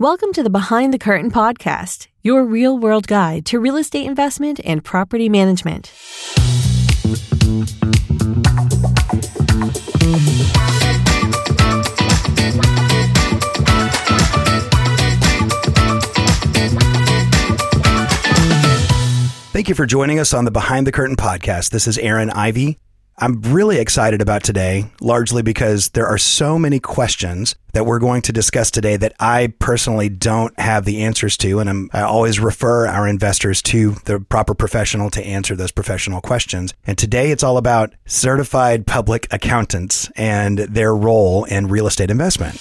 Welcome to the Behind the Curtain podcast, your real world guide to real estate investment and property management. Thank you for joining us on the Behind the Curtain podcast. This is Aaron Ivey. I'm really excited about today, largely because there are so many questions that we're going to discuss today that I personally don't have the answers to. And I'm, i always refer our investors to the proper professional to answer those professional questions. And today it's all about certified public accountants and their role in real estate investment.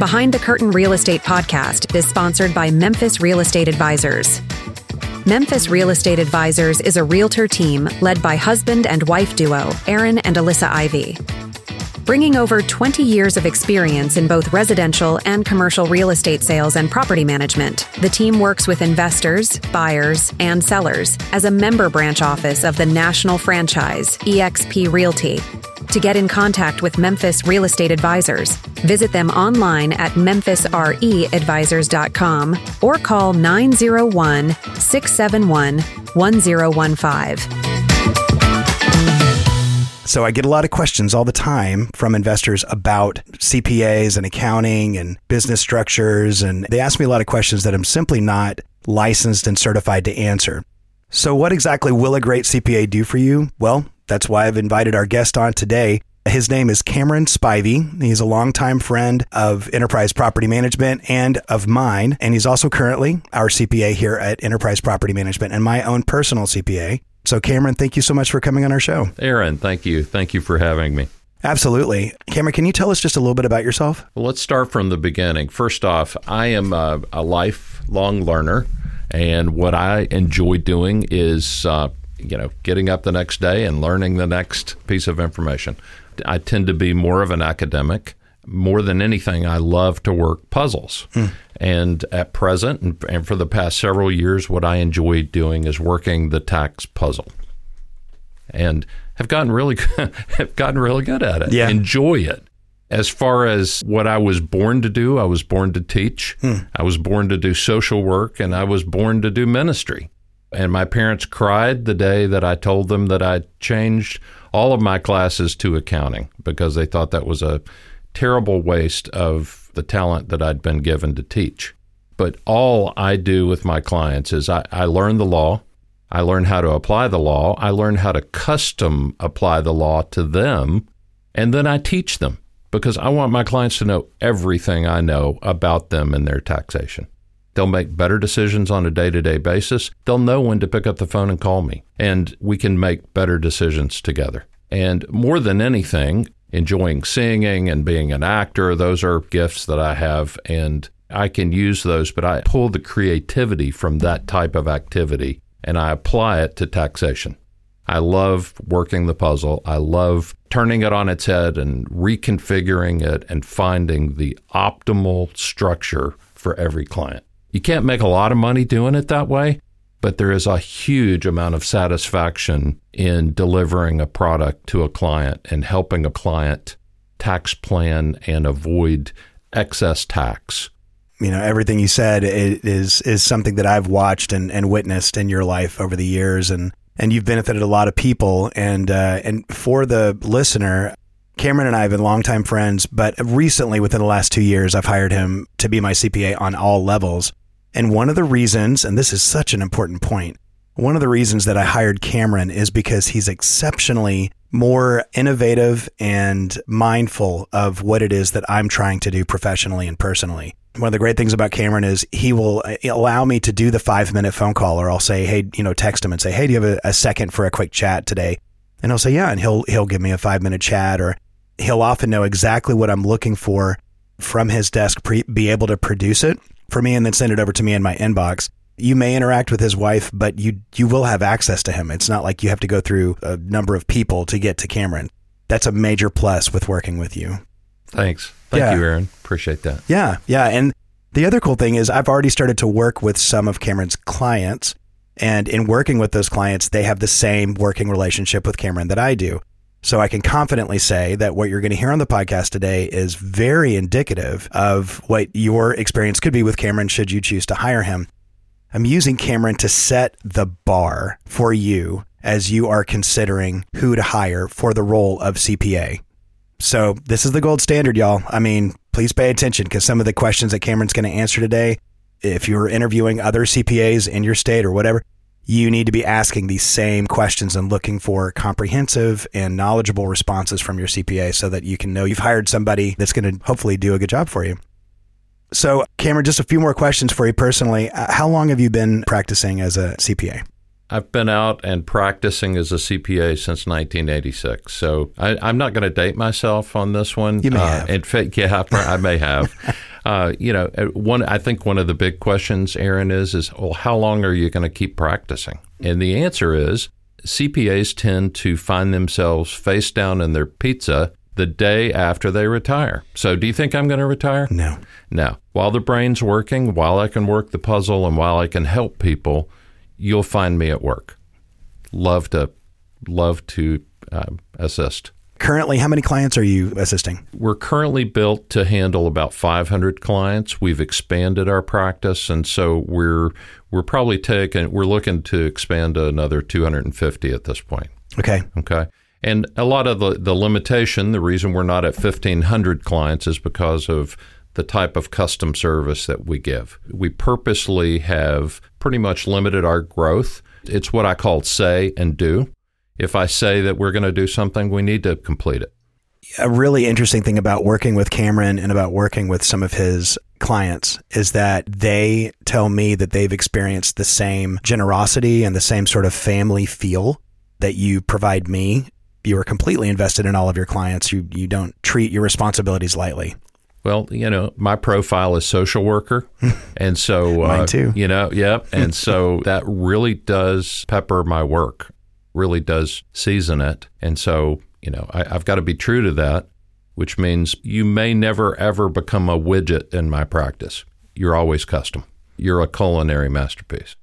Behind the Curtain Real Estate Podcast is sponsored by Memphis Real Estate Advisors. Memphis Real Estate Advisors is a realtor team led by husband and wife duo, Aaron and Alyssa Ivey. Bringing over 20 years of experience in both residential and commercial real estate sales and property management, the team works with investors, buyers, and sellers as a member branch office of the national franchise, eXp Realty. To get in contact with Memphis Real Estate Advisors, visit them online at memphisreadvisors.com or call 901 671 1015. So I get a lot of questions all the time from investors about CPAs and accounting and business structures. And they ask me a lot of questions that I'm simply not licensed and certified to answer. So what exactly will a great CPA do for you? Well, that's why I've invited our guest on today. His name is Cameron Spivey. He's a longtime friend of Enterprise Property Management and of mine. And he's also currently our CPA here at Enterprise Property Management and my own personal CPA. So, Cameron, thank you so much for coming on our show. Aaron, thank you. Thank you for having me. Absolutely. Cameron, can you tell us just a little bit about yourself? Well, let's start from the beginning. First off, I am a, a lifelong learner. And what I enjoy doing is, uh, you know, getting up the next day and learning the next piece of information. I tend to be more of an academic. More than anything, I love to work puzzles. Hmm. And at present, and, and for the past several years, what I enjoy doing is working the tax puzzle. And have gotten really have gotten really good at it. Yeah. Enjoy it. As far as what I was born to do, I was born to teach. Hmm. I was born to do social work and I was born to do ministry. And my parents cried the day that I told them that I changed all of my classes to accounting because they thought that was a terrible waste of the talent that I'd been given to teach. But all I do with my clients is I, I learn the law, I learn how to apply the law, I learn how to custom apply the law to them, and then I teach them because I want my clients to know everything I know about them and their taxation. They'll make better decisions on a day to day basis. They'll know when to pick up the phone and call me, and we can make better decisions together. And more than anything, enjoying singing and being an actor, those are gifts that I have, and I can use those, but I pull the creativity from that type of activity and I apply it to taxation. I love working the puzzle. I love turning it on its head and reconfiguring it and finding the optimal structure for every client. You can't make a lot of money doing it that way, but there is a huge amount of satisfaction in delivering a product to a client and helping a client tax plan and avoid excess tax. You know, everything you said is is something that I've watched and, and witnessed in your life over the years, and and you've benefited a lot of people. And uh, and for the listener, Cameron and I have been longtime friends, but recently, within the last two years, I've hired him to be my CPA on all levels. And one of the reasons, and this is such an important point, one of the reasons that I hired Cameron is because he's exceptionally more innovative and mindful of what it is that I'm trying to do professionally and personally. One of the great things about Cameron is he will uh, allow me to do the five minute phone call, or I'll say, Hey, you know, text him and say, Hey, do you have a, a second for a quick chat today? And he'll say, Yeah. And he'll, he'll give me a five minute chat, or he'll often know exactly what I'm looking for from his desk, pre- be able to produce it for me and then send it over to me in my inbox. You may interact with his wife, but you you will have access to him. It's not like you have to go through a number of people to get to Cameron. That's a major plus with working with you. Thanks. Thank Yeah. you, Aaron. Appreciate that. Yeah, yeah. And the other cool thing is I've already started to work with some of Cameron's clients. And in working with those clients, they have the same working relationship with Cameron that I do. So I can confidently say that what you're going to hear on the podcast today is very indicative of what your experience could be with Cameron should you choose to hire him. I'm using Cameron to set the bar for you as you are considering who to hire for the role of CPA. So this is the gold standard, y'all. I mean, please pay attention because some of the questions that Cameron's going to answer today, if you're interviewing other CPAs in your state or whatever, you need to be asking these same questions and looking for comprehensive and knowledgeable responses from your CPA so that you can know you've hired somebody that's going to hopefully do a good job for you. So, Cameron, just a few more questions for you personally. Uh, how long have you been practicing as a CPA? I've been out and practicing as a CPA since 1986. So I, am not going to date myself on this one. You may uh, have. In fact, yeah, I may have. uh, you know, uh, one. I think one of the big questions, Aaron, is is well, how long are you going to keep practicing? And the answer is CPAs tend to find themselves face down in their pizza the day after they retire. So, do you think I'm going to retire? No. No. While the brain's working, while I can work the puzzle, and while I can help people you'll find me at work. Love to love to uh, assist. Currently, how many clients are you assisting? We're currently built to handle about 500 clients. We've expanded our practice, and so we're we're probably taking we're looking to expand to another 250 at this point. Okay. Okay. And a lot of the, the limitation, the reason we're not at 1,500 clients is because of the type of custom service that we give. We purposely have pretty much limited our growth. It's what I call say and do. If I say that we're going to do something, we need to complete it. A really interesting thing about working with Cameron and about working with some of his clients is that they tell me that they've experienced the same generosity and the same sort of family feel that you provide me. You are completely invested in all of your clients. You you don't treat your responsibilities lightly. Well, you know, my profile is social worker, and so uh, mine too. You know, yep, and so that really does pepper my work, really does season it, and so you know, I, I've got to be true to that, which means you may never ever become a widget in my practice. You're always custom. You're a culinary masterpiece.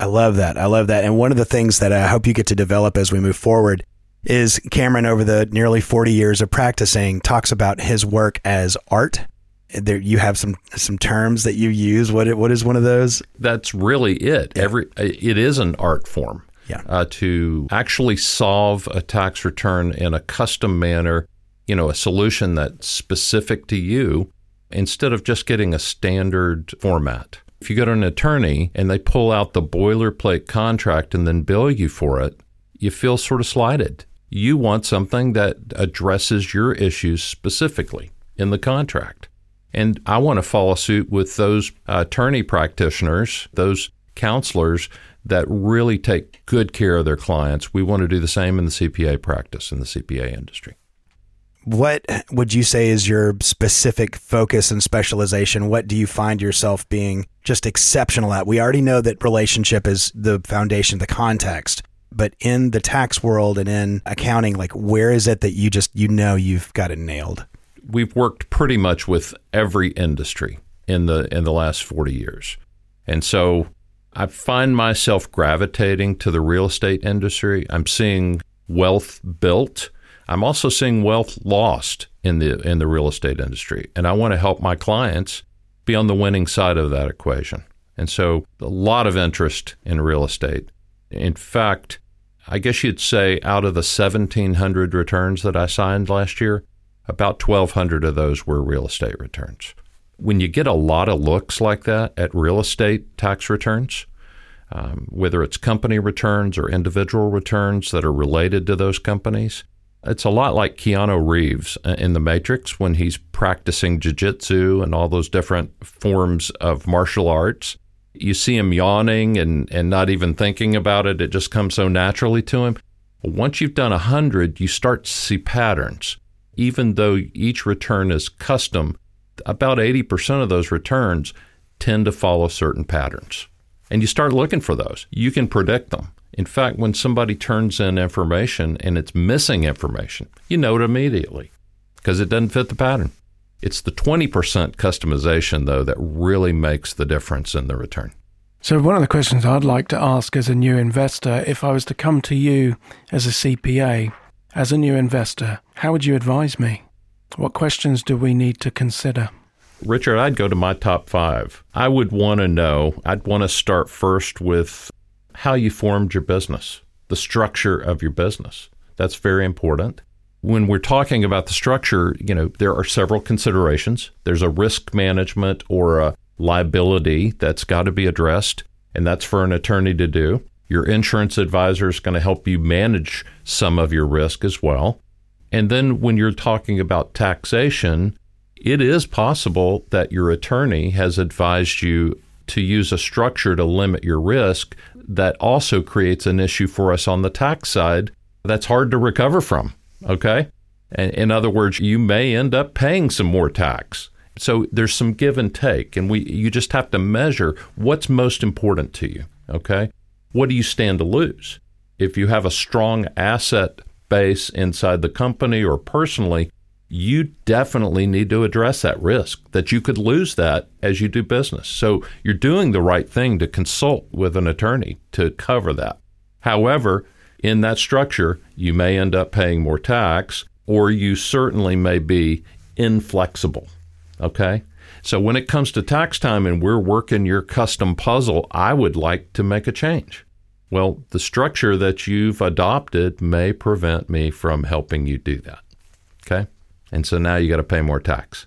I love that. I love that. And one of the things that I hope you get to develop as we move forward is Cameron over the nearly 40 years of practicing talks about his work as art. There you have some some terms that you use. What what is one of those? That's really it. Every it is an art form. Yeah. Uh, to actually solve a tax return in a custom manner, you know, a solution that's specific to you instead of just getting a standard format. If you go to an attorney and they pull out the boilerplate contract and then bill you for it, you feel sort of slighted you want something that addresses your issues specifically in the contract. And I want to follow suit with those attorney practitioners, those counselors that really take good care of their clients. We want to do the same in the CPA practice, in the CPA industry. What would you say is your specific focus and specialization? What do you find yourself being just exceptional at? We already know that relationship is the foundation, the context but in the tax world and in accounting, like where is it that you just you know you've got it nailed? We've worked pretty much with every industry in the in the last 40 years. And so I find myself gravitating to the real estate industry. I'm seeing wealth built. I'm also seeing wealth lost in the in the real estate industry. And I want to help my clients be on the winning side of that equation. And so a lot of interest in real estate. In fact, I guess you'd say out of the 1,700 returns that I signed last year, about 1,200 of those were real estate returns. When you get a lot of looks like that at real estate tax returns, um, whether it's company returns or individual returns that are related to those companies, it's a lot like Keanu Reeves in The Matrix when he's practicing jiu-jitsu and all those different forms of martial arts you see him yawning and, and not even thinking about it. It just comes so naturally to him. Once you've done a hundred, you start to see patterns. Even though each return is custom, about 80% of those returns tend to follow certain patterns. And you start looking for those. You can predict them. In fact, when somebody turns in information and it's missing information, you know it immediately because it doesn't fit the pattern. It's the 20% customization, though, that really makes the difference in the return. So, one of the questions I'd like to ask as a new investor if I was to come to you as a CPA As a new investor, how would you advise me? What questions do we need to consider? Richard, I'd go to my top five. I would want to know, I'd want to start first with how you formed your business, the structure of your business. That's very important. When we're talking about the structure, you know, there are several considerations. There's a risk management or a liability that's got to be addressed, and that's for an attorney to do. Your insurance advisor is going to help you manage some of your risk as well. And then when you're talking about taxation, it is possible that your attorney has advised you to use a structure to limit your risk that also creates an issue for us on the tax side that's hard to recover from. Okay. In other words, you may end up paying some more tax. So there's some give and take, and we you just have to measure what's most important to you. Okay. What do you stand to lose? If you have a strong asset base inside the company or personally, you definitely need to address that risk that you could lose that as you do business. So you're doing the right thing to consult with an attorney to cover that. However, in that structure, you may end up paying more tax or you certainly may be inflexible. Okay? So when it comes to tax time and we're working your custom puzzle, I would like to make a change. Well, the structure that you've adopted may prevent me from helping you do that. Okay? And so now you got to pay more tax.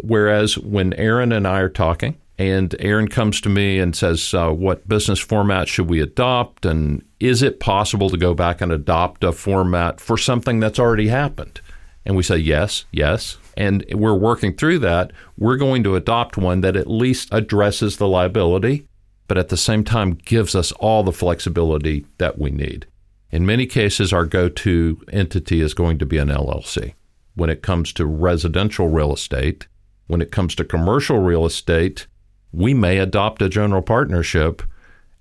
Whereas when Aaron and I are talking, and Aaron comes to me and says, uh, What business format should we adopt? And is it possible to go back and adopt a format for something that's already happened? And we say, Yes, yes. And we're working through that. We're going to adopt one that at least addresses the liability, but at the same time gives us all the flexibility that we need. In many cases, our go to entity is going to be an LLC. When it comes to residential real estate, when it comes to commercial real estate, we may adopt a general partnership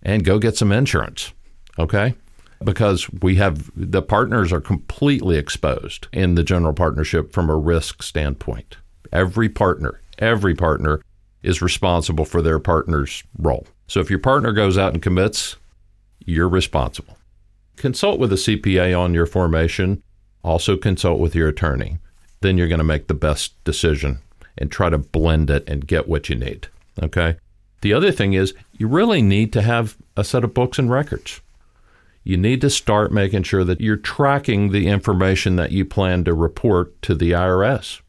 and go get some insurance. Okay? Because we have the partners are completely exposed in the general partnership from a risk standpoint. Every partner, every partner is responsible for their partner's role. So if your partner goes out and commits, you're responsible. Consult with a CPA on your formation. Also consult with your attorney. Then you're going to make the best decision and try to blend it and get what you need. Okay. The other thing is you really need to have a set of books and records. You need to start making sure that you're tracking the information that you plan to report to the IRS.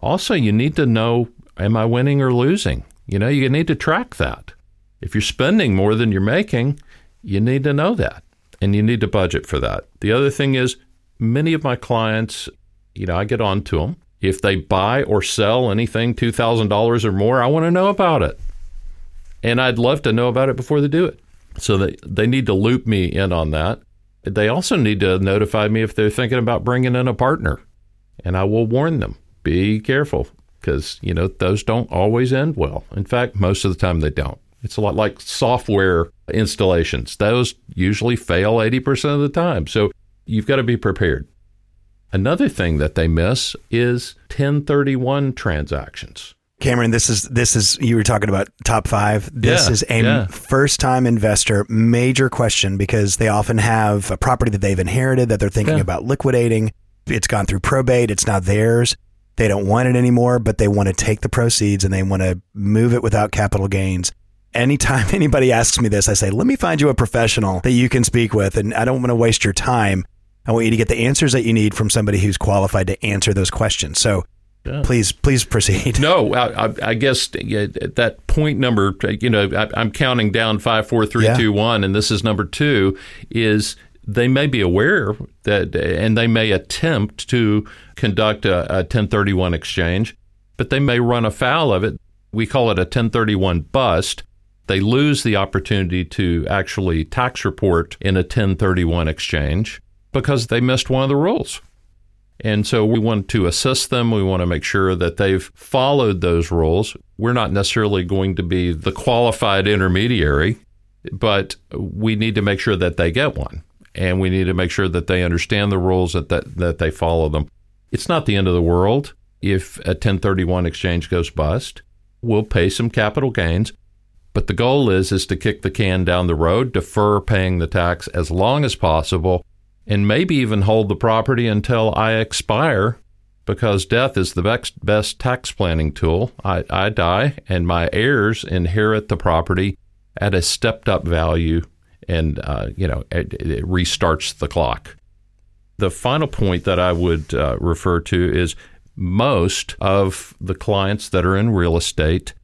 Also, you need to know am I winning or losing? You know, you need to track that. If you're spending more than you're making, you need to know that and you need to budget for that. The other thing is, many of my clients, you know, I get on to them if they buy or sell anything $2,000 or more, I want to know about it. And I'd love to know about it before they do it. So they, they need to loop me in on that. They also need to notify me if they're thinking about bringing in a partner. And I will warn them be careful because, you know, those don't always end well. In fact, most of the time they don't. It's a lot like software installations, those usually fail 80% of the time. So you've got to be prepared. Another thing that they miss is 1031 transactions. Cameron, this is this is you were talking about top five. This Yeah, is a yeah. first time investor major question because they often have a property that they've inherited that they're thinking Yeah. about liquidating. It's gone through probate, it's not theirs. They don't want it anymore, but they want to take the proceeds and they want to move it without capital gains. Anytime anybody asks me this, I say, let me find you a professional that you can speak with. And I don't want to waste your time. I want you to get the answers that you need from somebody who's qualified to answer those questions. So Yeah. please, please proceed. No, I, I, I guess yeah, that point number, you know, I, I'm counting down five, four, three, Yeah. two, one, and this is number two. Is they may be aware that, and they may attempt to conduct a, a 1031 exchange, but they may run afoul of it. We call it a 1031 bust. They lose the opportunity to actually tax report in a 1031 exchange because they missed one of the rules. And so we want to assist them. We want to make sure that they've followed those rules. We're not necessarily going to be the qualified intermediary, but we need to make sure that they get one. And we need to make sure that they understand the rules, that, that, that they follow them. It's not the end of the world if a 1031 exchange goes bust. We'll pay some capital gains, but the goal is is to kick the can down the road, defer paying the tax as long as possible, and maybe even hold the property until I expire because death is the best, best tax planning tool. I, I die and my heirs inherit the property at a stepped up value and, uh, you know, it, it, restarts the clock. The final point that I would uh, refer to is most of the clients that are in real estate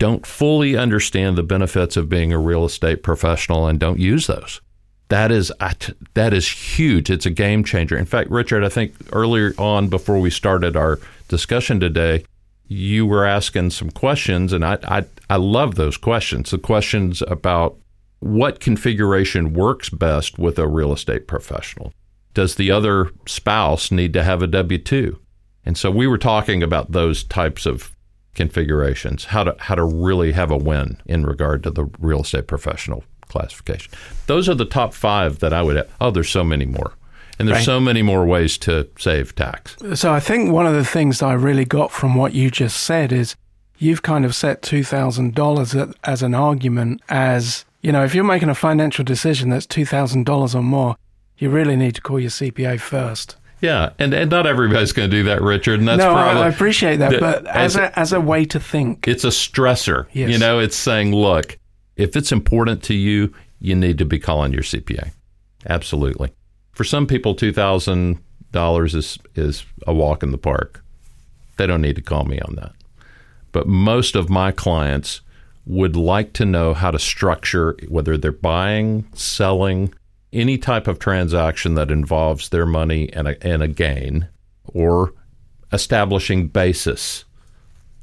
don't fully understand the benefits of being a real estate professional and don't use those that is that is huge. It's a game changer. In fact, Richard, I think earlier on before we started our discussion today, you were asking some questions, and I I, I love those questions. The questions about what configuration works best with a real estate professional. Does the other spouse need to have a W two? And so we were talking about those types of configurations, how to how to really have a win in regard to the real estate professional classification. Those are the top five that I would. Have. Oh, there's so many more. And there's right. so many more ways to save tax. So I think one of the things I really got from what you just said is you've kind of set $2,000 as an argument as, you know, if you're making a financial decision that's $2,000 or more, you really need to call your CPA first. Yeah, and, and not everybody's going to do that, Richard. And that's no, probably, I appreciate that, the, but as, as a, as a way to think, it's a stressor. Yes. You know, it's saying, look, if it's important to you, you need to be calling your CPA. Absolutely. For some people, two thousand dollars is is a walk in the park. They don't need to call me on that. But most of my clients would like to know how to structure whether they're buying, selling, any type of transaction that involves their money and a, and a gain, or establishing basis,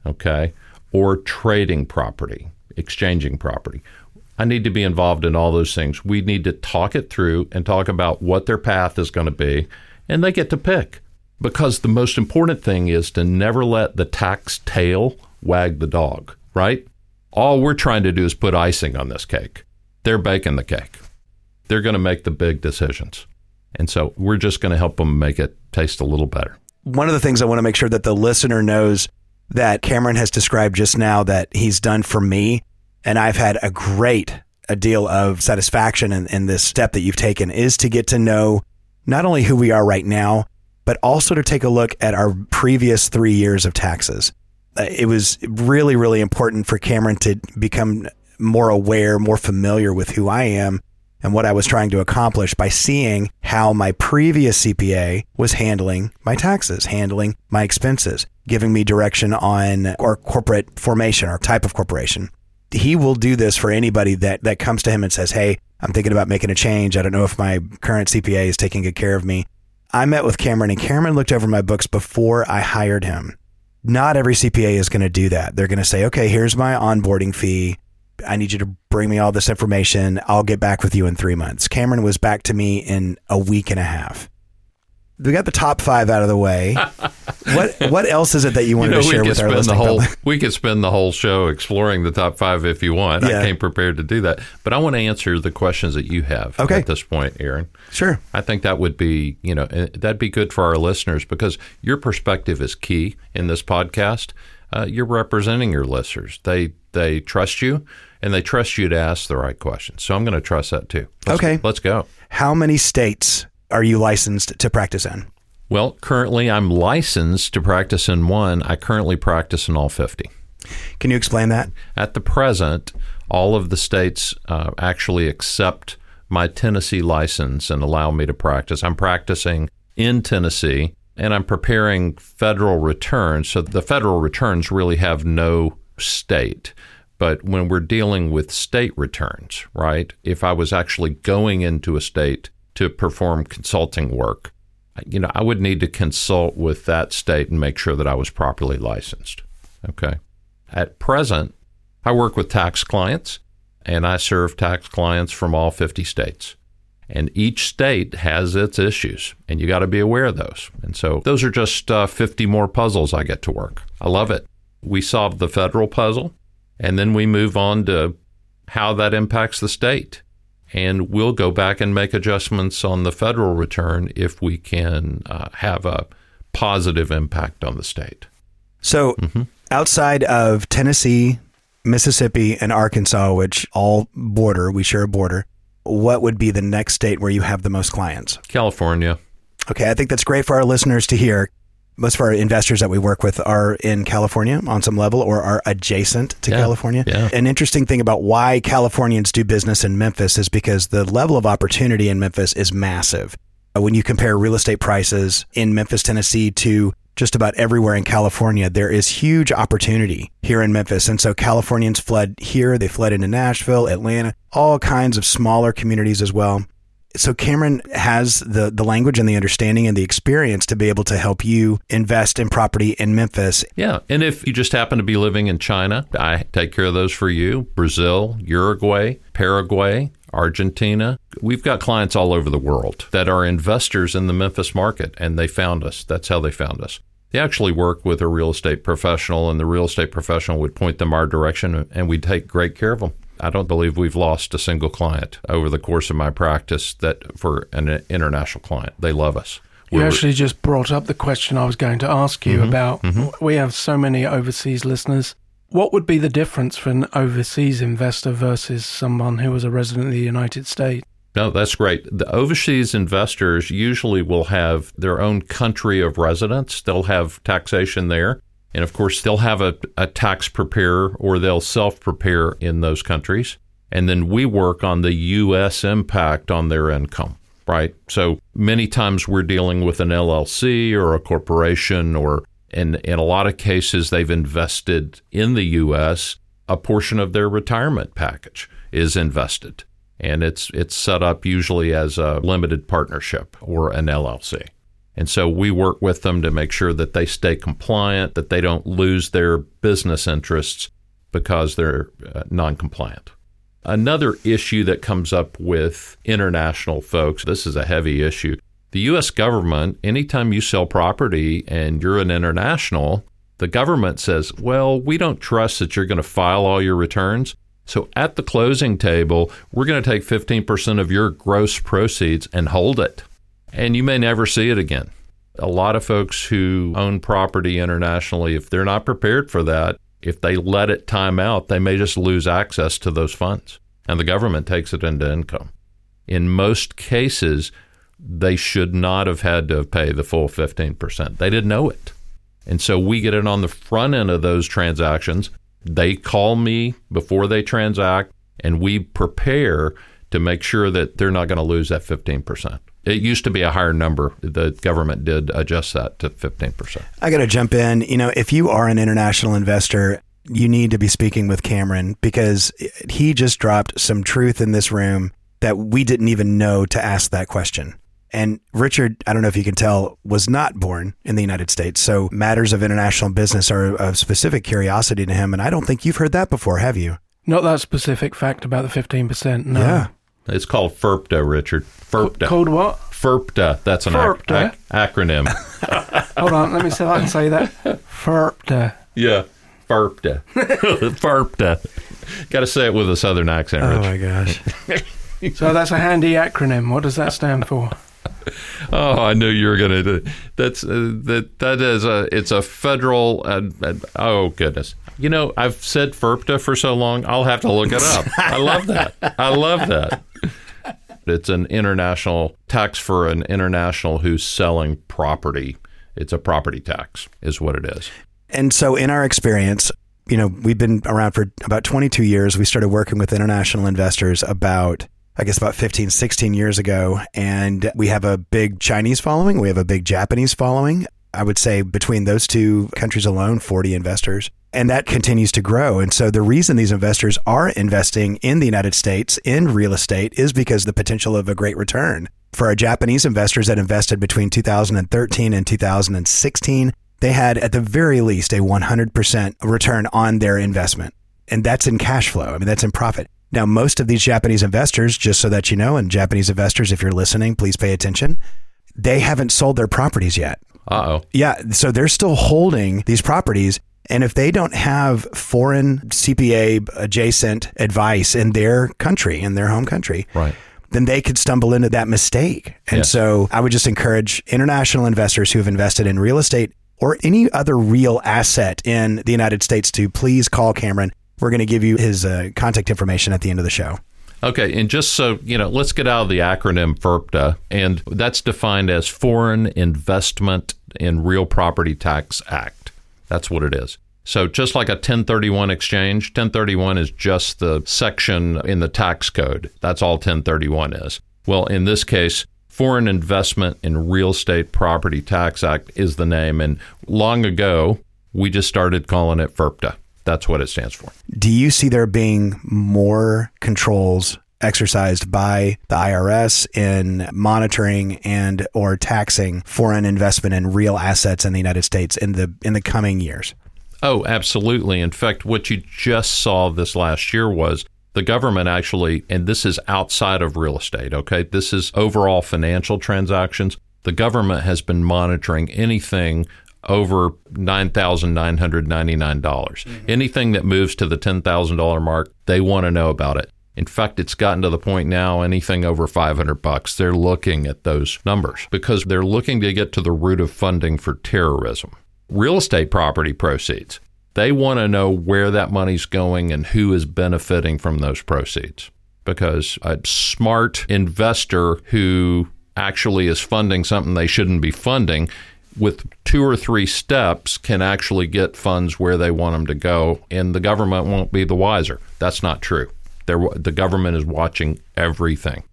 okay, or trading property exchanging property. I need to be involved in all those things. We need to talk it through and talk about what their path is going to be, and they get to pick. Because the most important thing is to never let the tax tail wag the dog, right? All we're trying to do is put icing on this cake. They're baking the cake. They're going to make the big decisions. And so we're just going to help them make it taste a little better. One of the things I want to make sure that the listener knows that Cameron has described just now that he's done for me and I've had a great a deal of satisfaction in, in this step that you've taken is to get to know not only who we are right now, but also to take a look at our previous three years of taxes. Uh, it was really, really important for Cameron to become more aware, more familiar with who I am and what I was trying to accomplish by seeing how my previous CPA was handling my taxes, handling my expenses, giving me direction on our corporate formation or type of corporation he will do this for anybody that, that comes to him and says, Hey, I'm thinking about making a change. I don't know if my current CPA is taking good care of me. I met with Cameron and Cameron looked over my books before I hired him. Not every CPA is going to do that. They're going to say, okay, here's my onboarding fee. I need you to bring me all this information. I'll get back with you in three months. Cameron was back to me in a week and a half we got the top five out of the way. what what else is it that you wanted you know, to share with our listening the whole. We could spend the whole show exploring the top five if you want. Yeah. I came prepared to do that, but I want to answer the questions that you have okay. at this point, Aaron. Sure. I think that would be you know eh, that'd be good for our listeners because your perspective is key in this podcast. Uh, you're representing your listeners. They they trust you and they trust you to ask the right questions. So I'm going to trust that too. Let's, okay. Let's go. How many states are you licensed to practice in? Well, currently I'm licensed to practice in one. I currently practice in all 50. Can you explain that? At the present, all of the states uh, actually accept my Tennessee license and allow me to practice. I'm practicing in Tennessee and I'm preparing federal returns. So the federal returns really have no state. But when we're dealing with state returns, right, if I was actually going into a state to perform consulting work, you know, I would need to consult with that state and make sure that I was properly licensed. Okay. At present, I work with tax clients and I serve tax clients from all 50 states. And each state has its issues, and you got to be aware of those. And so those are just uh, 50 more puzzles I get to work. I love it. We solve the federal puzzle, and then we move on to how that impacts the state and we'll go back and make adjustments on the federal return if we can uh, have a positive impact on the state. So, mm-hmm. outside of Tennessee, Mississippi, and Arkansas, which all border, we share a border, what would be the next state where you have the most clients? California. Okay, I think that's great for our listeners to hear. Most of our investors that we work with are in California on some level or are adjacent to Yeah, California. yeah. An interesting thing about why Californians do business in Memphis is because the level of opportunity in Memphis is massive. Uh, When you compare real estate prices in Memphis, Tennessee to just about everywhere in California, there is huge opportunity here in Memphis. And so Californians fled here, they fled into Nashville, Atlanta, all kinds of smaller communities as well. So Cameron has the the language and the understanding and the experience to be able to help you invest in property in Memphis. Yeah. And if you just happen to be living in China, I take care of those for you. Brazil, Uruguay, Paraguay, Argentina. We've got clients all over the world that are investors in the Memphis market, and they found us. That's how they found us. They actually work with a real estate professional, and the real estate professional would point them our direction, and we'd take great care of them. I don't believe we've lost a single client over the course of my practice that for an international client. They love us. You We're- actually just brought up the question I was going to ask you mm-hmm. about. Mm-hmm. We have so many overseas listeners. What would be the difference for an overseas investor versus someone who was a resident of the United States? No, that's great. The overseas investors usually will have their own country of residence. They'll have taxation there. And of course, they'll have a, a tax preparer or they'll self prepare in those countries. And then we work on the U.S. impact on their income, right? So many times we're dealing with an LLC or a corporation, or in, in a lot of cases, they've invested in the U.S. A portion of their retirement package is invested and it's it's set up usually as a limited partnership or an LLC. And so we work with them to make sure that they stay compliant, that they don't lose their business interests because they're uh, non-compliant. Another issue that comes up with international folks, this is a heavy issue. The US government, anytime you sell property and you're an international, the government says, "Well, we don't trust that you're going to file all your returns." So at the closing table, we're going to take 15% of your gross proceeds and hold it. And you may never see it again. A lot of folks who own property internationally, if they're not prepared for that, if they let it time out, they may just lose access to those funds. And the government takes it into income. In most cases, they should not have had to pay the full 15%. They didn't know it. And so we get it on the front end of those transactions. They call me before they transact, and we prepare to make sure that they're not going to lose that 15%. It used to be a higher number. The government did adjust that to 15%. I got to jump in. You know, if you are an international investor, you need to be speaking with Cameron because he just dropped some truth in this room that we didn't even know to ask that question. And Richard, I don't know if you can tell, was not born in the United States. So matters of international business are of specific curiosity to him. And I don't think you've heard that before, have you? Not that specific fact about the 15%. No. It's called FIRPTA, Richard. FIRPTA. Called what? FIRPTA. That's an FIRPTA? ac- acronym. Hold on, let me see if I can say that. FIRPTA. yeah. FIRPTA. FIRPTA. Got to say it with a southern accent, Richard. Oh my gosh. So that's a handy acronym. What does that stand for? Oh, I knew you were going to do. That's uh, that. That is a. It's a federal. Uh, uh, oh goodness. You know, I've said FIRPTA for so long. I'll have to look it up. I love that. I love that. It's an international tax for an international who's selling property. It's a property tax, is what it is. And so, in our experience, you know, we've been around for about 22 years. We started working with international investors about, I guess, about 15, 16 years ago. And we have a big Chinese following, we have a big Japanese following. I would say between those two countries alone, 40 investors. And that continues to grow. And so the reason these investors are investing in the United States in real estate is because the potential of a great return. For our Japanese investors that invested between 2013 and 2016, they had at the very least a 100% return on their investment. And that's in cash flow. I mean, that's in profit. Now, most of these Japanese investors, just so that you know, and Japanese investors, if you're listening, please pay attention, they haven't sold their properties yet. Uh oh. Yeah. So they're still holding these properties. And if they don't have foreign CPA adjacent advice in their country, in their home country, Right. then they could stumble into that mistake. And Yes. so I would just encourage international investors who have invested in real estate or any other real asset in the United States to please call Cameron. We're going to give you his uh, contact information at the end of the show. Okay, and just so you know, let's get out of the acronym FIRPTA, and that's defined as Foreign Investment in Real Property Tax Act. That's what it is. So just like a 1031 exchange, 1031 is just the section in the tax code. That's all 1031 is. Well, in this case, Foreign Investment in Real Estate Property Tax Act is the name. And long ago, we just started calling it FIRPTA. That's what it stands for. Do you see there being more controls exercised by the IRS in monitoring and or taxing foreign investment in real assets in the United States in the in the coming years? Oh, absolutely. In fact, what you just saw this last year was the government actually, and this is outside of real estate, okay? This is overall financial transactions. The government has been monitoring anything over 9,999. dollars mm hmm Anything that moves to the $10,000 mark, they want to know about it. In fact, it's gotten to the point now anything over 500 bucks, they're looking at those numbers because they're looking to get to the root of funding for terrorism. Real estate property proceeds. They want to know where that money's going and who is benefiting from those proceeds. Because a smart investor who actually is funding something they shouldn't be funding with two or three steps can actually get funds where they want them to go, and the government won't be the wiser. That's not true. They're, the government is watching everything.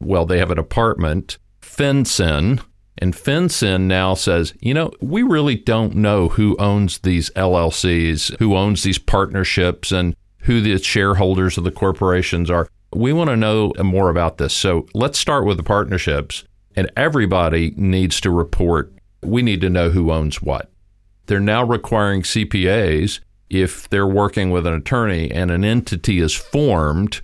Well, they have a department, FinCEN, and FinCEN now says, you know, we really don't know who owns these LLCs, who owns these partnerships, and who the shareholders of the corporations are. We want to know more about this. So let's start with the partnerships, and everybody needs to report we need to know who owns what. They're now requiring CPAs, if they're working with an attorney and an entity is formed,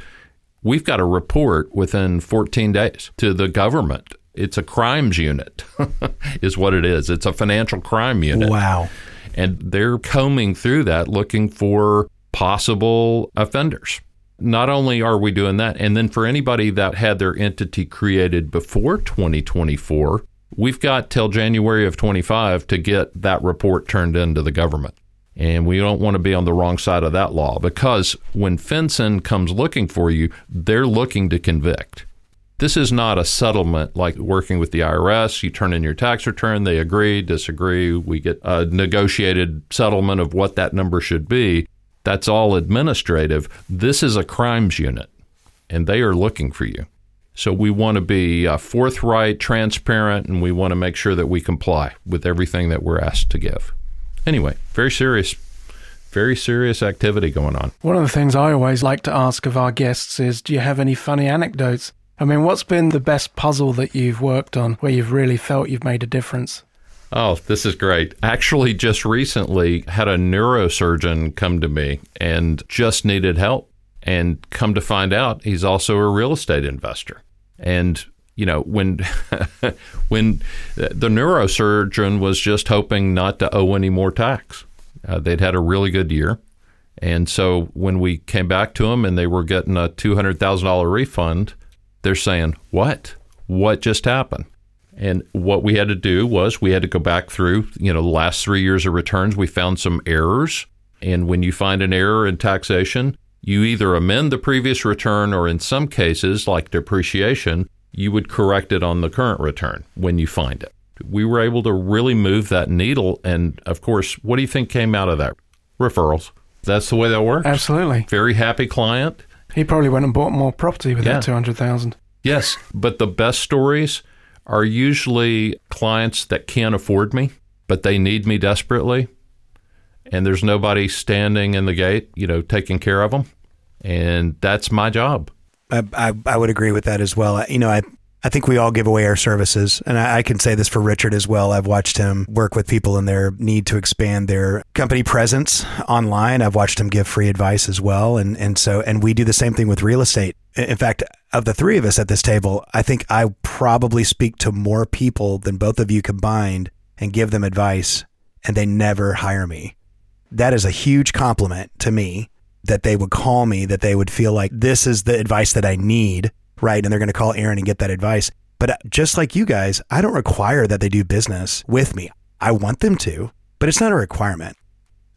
we've got to report within 14 days to the government. It's a crimes unit, is what it is. It's a financial crime unit. Wow. And they're combing through that looking for possible offenders. Not only are we doing that, and then for anybody that had their entity created before 2024, We've got till January of 25 to get that report turned into the government. And we don't want to be on the wrong side of that law because when FinCEN comes looking for you, they're looking to convict. This is not a settlement like working with the IRS. You turn in your tax return, they agree, disagree, we get a negotiated settlement of what that number should be. That's all administrative. This is a crimes unit, and they are looking for you. So we want to be uh, forthright, transparent, and we want to make sure that we comply with everything that we're asked to give. Anyway, very serious, very serious activity going on. One of the things I always like to ask of our guests is do you have any funny anecdotes? I mean, what's been the best puzzle that you've worked on where you've really felt you've made a difference? Oh, this is great. Actually, just recently had a neurosurgeon come to me and just needed help. And come to find out, he's also a real estate investor. And you know when when the neurosurgeon was just hoping not to owe any more tax. Uh, they'd had a really good year, and so when we came back to them and they were getting a two hundred thousand dollar refund, they're saying, "What? What just happened?" And what we had to do was we had to go back through, you know, the last three years of returns. We found some errors, and when you find an error in taxation, you either amend the previous return or in some cases, like depreciation, you would correct it on the current return when you find it. We were able to really move that needle. And of course, what do you think came out of that? Referrals. That's the way that works. Absolutely. Very happy client. He probably went and bought more property with yeah. that 200,000. Yes, but the best stories are usually clients that can't afford me, but they need me desperately. And there's nobody standing in the gate, you know, taking care of them and that's my job. I, I, I would agree with that as well. You know, I I think we all give away our services, and I, I, can say this for Richard as well. I've watched him work with people in their need to expand their company presence online. I've watched him give free advice as well, and and so and we do the same thing with real estate. In fact, of the three of us at this table, I think I probably speak to more people than both of you combined and give them advice, and they never hire me. That is a huge compliment to me that they would call me, that they would feel like this is the advice that I need, right? And they're going to call Aaron and get that advice. But uh, just like you guys, I don't require that they do business with me. I want them to, but it's not a requirement.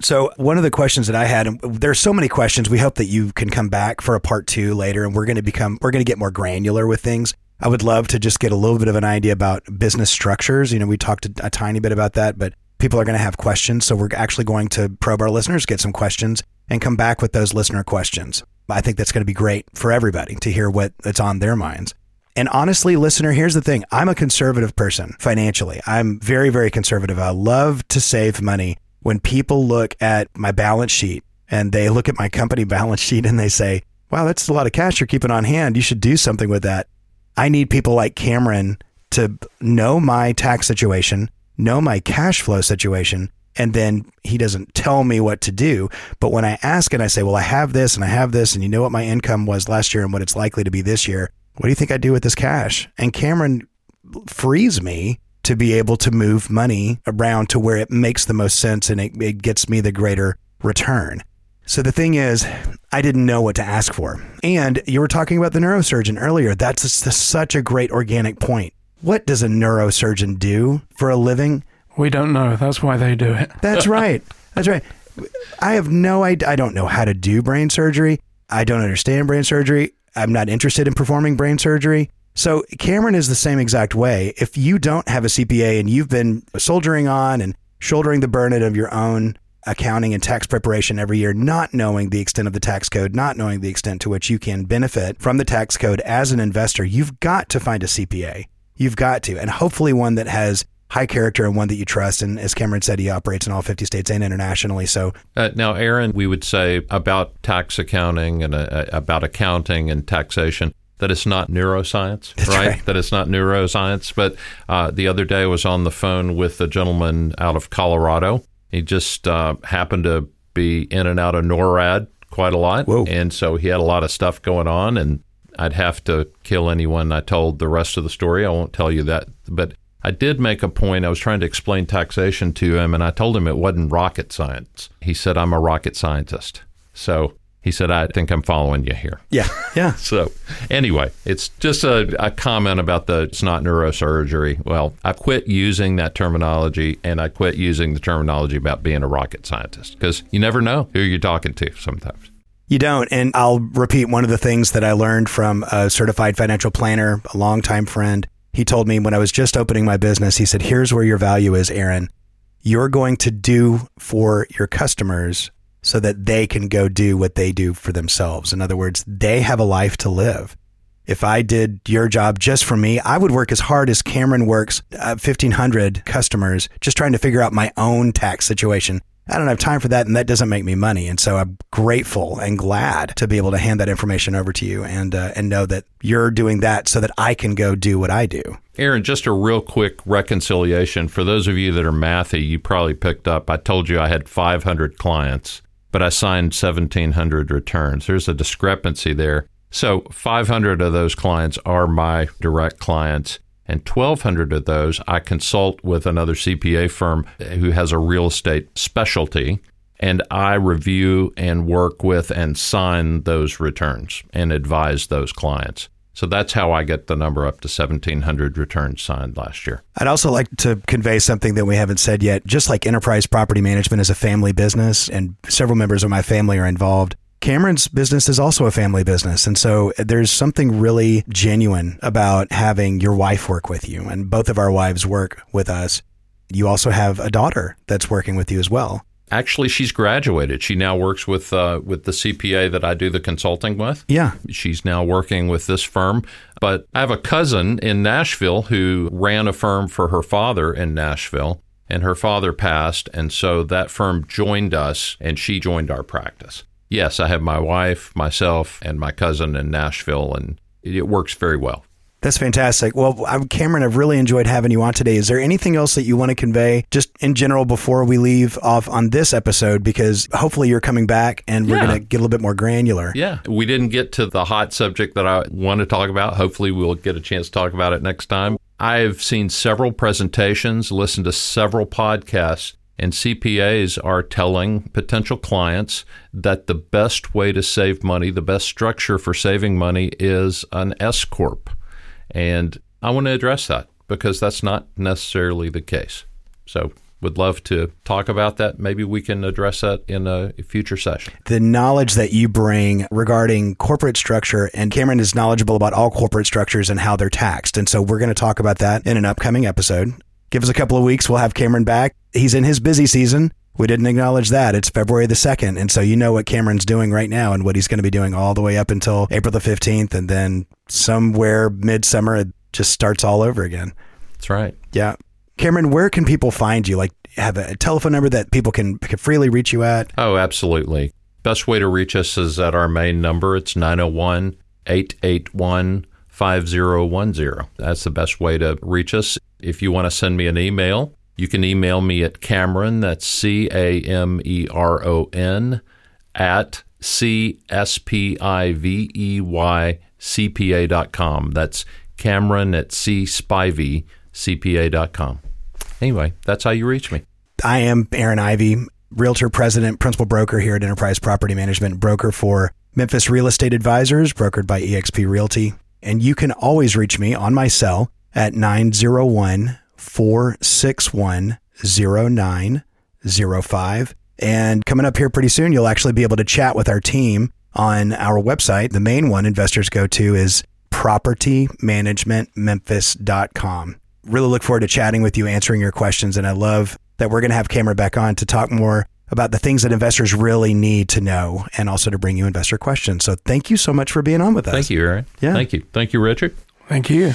So one of the questions that I had, and there's so many questions. We hope that you can come back for a part two later, and we're going to become we're going to get more granular with things. I would love to just get a little bit of an idea about business structures. You know, we talked a, a tiny bit about that, but people are going to have questions, so we're actually going to probe our listeners, get some questions, and come back with those listener questions. I think that's going to be great for everybody to hear what on their minds. And honestly, listener, here's the thing I'm a conservative person financially. I'm very, very conservative. I love to save money when people look at my balance sheet and they look at my company balance sheet and they say, wow, that's a lot of cash you're keeping on hand. You should do something with that. I need people like Cameron to know my tax situation, know my cash flow situation, and then he doesn't tell me what to do. But when I ask and I say, well, I have this and I have this, and you know what my income was last year and what it's likely to be this year, what do you think I do with this cash? And Cameron frees me to be able to move money around to where it makes the most sense and it, it gets me the greater return. So the thing is, I didn't know what to ask for. And you were talking about the neurosurgeon earlier. That's such a great organic point. What does a neurosurgeon do for a living? We don't know. That's why they do it. That's right. That's right. I have no idea. I don't know how to do brain surgery. I don't understand brain surgery. I'm not interested in performing brain surgery. So Cameron is the same exact way. If you don't have a CPA and you've been soldiering on and shouldering the burden of your own accounting and tax preparation every year, not knowing the extent of the tax code, not knowing the extent to which you can benefit from the tax code as an investor, you've got to find a CPA. You've got to, and hopefully one that has high character and one that you trust. And as Cameron said, he operates in all 50 states and internationally. So uh, now, Aaron, we would say about tax accounting and uh, about accounting and taxation that it's not neuroscience, right? right? That it's not neuroscience. But uh, the other day I was on the phone with a gentleman out of Colorado. He just uh, happened to be in and out of NORAD quite a lot. Whoa. And so he had a lot of stuff going on, and I'd have to kill anyone I told the rest of the story. I won't tell you that. But I did make a point. I was trying to explain taxation to him, and I told him it wasn't rocket science. He said, I'm a rocket scientist. So he said, I think I'm following you here. Yeah. Yeah. so, anyway, it's just a, a, comment about the it's not neurosurgery. Well, I quit using that terminology and I quit using the terminology about being a rocket scientist because you never know who you're talking to sometimes. You don't. And I'll repeat one of the things that I learned from a certified financial planner, a longtime friend. He told me when I was just opening my business, he said, Here's where your value is, Aaron. You're going to do for your customers so that they can go do what they do for themselves. In other words, they have a life to live. If I did your job just for me, I would work as hard as Cameron works, uh, 1,500 customers, just trying to figure out my own tax situation. I don't have time for that, and that doesn't make me money. And so I'm grateful and glad to be able to hand that information over to you and uh, and know that you're doing that so that I can go do what I do. Aaron, just a real quick reconciliation for those of you that are mathy. You probably picked up. I told you I had 500 clients but I signed 1,700 returns. There's a discrepancy there. So 500 of those clients are my direct clients, and 1,200 of those I consult with another CPA firm who has a real estate specialty, and I review and work with and sign those returns and advise those clients. So that's how I get the number up to 1,700 returns signed last year. I'd also like to convey something that we haven't said yet. Just like enterprise property management is a family business, and several members of my family are involved. Cameron's business is also a family business. And so there's something really genuine about having your wife work with you. And both of our wives work with us. You also have a daughter that's working with you as well. Actually, she's graduated. She now works with uh, with the CPA that I do the consulting with. Yeah, she's now working with this firm. But I have a cousin in Nashville who ran a firm for her father in Nashville, and her father passed, and so that firm joined us, and she joined our practice. Yes, I have my wife, myself, and my cousin in Nashville, and it works very well. That's fantastic. Well, Cameron, I've really enjoyed having you on today. Is there anything else that you want to convey just in general before we leave off on this episode? Because hopefully you're coming back and we're yeah. going to get a little bit more granular. Yeah. We didn't get to the hot subject that I want to talk about. Hopefully we'll get a chance to talk about it next time. I've seen several presentations, listened to several podcasts, and CPAs are telling potential clients that the best way to save money, the best structure for saving money is an S Corp. And I want to address that because that's not necessarily the case. So would love to talk about that. Maybe we can address that in a future session. The knowledge that you bring regarding corporate structure, and Cameron is knowledgeable about all corporate structures and how they're taxed. And so we're going to talk about that in an upcoming episode. Give us a couple of weeks. We'll have Cameron back. He's in his busy season. We didn't acknowledge that. It's February the 2nd. And so you know what Cameron's doing right now and what he's going to be doing all the way up until April the 15th. And then somewhere midsummer, it just starts all over again. That's right. Yeah. Cameron, where can people find you? Like, have a telephone number that people can, can freely reach you at? Oh, absolutely. Best way to reach us is at our main number. It's 901 881 5010. That's the best way to reach us. If you want to send me an email, you can email me at Cameron, that's C A M E R O N, at C S P I V E Y C P A.com. That's Cameron at C Spivey CPA.com. Anyway, that's how you reach me. I am Aaron Ivey, realtor, president, principal broker here at Enterprise Property Management, broker for Memphis Real Estate Advisors, brokered by eXp Realty. And you can always reach me on my cell at 901 461 0905. And coming up here pretty soon, you'll actually be able to chat with our team on our website. The main one investors go to is propertymanagementmemphis.com really look forward to chatting with you, answering your questions. And I love that we're going to have Cameron back on to talk more about the things that investors really need to know and also to bring you investor questions. So thank you so much for being on with us. Thank you, Aaron. Yeah. Thank you. Thank you, Richard. Thank you.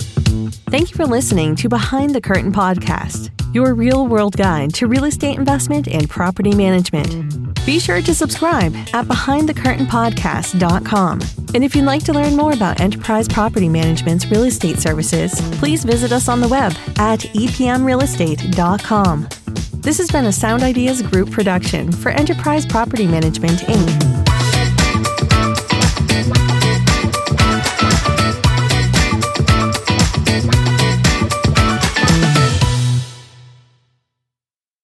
Thank you for listening to Behind the Curtain podcast, your real world guide to real estate investment and property management. Be sure to subscribe at behindthecurtainpodcast.com. And if you'd like to learn more about Enterprise Property Management's real estate services, please visit us on the web at epmrealestate.com. This has been a Sound Ideas Group production for Enterprise Property Management, Inc.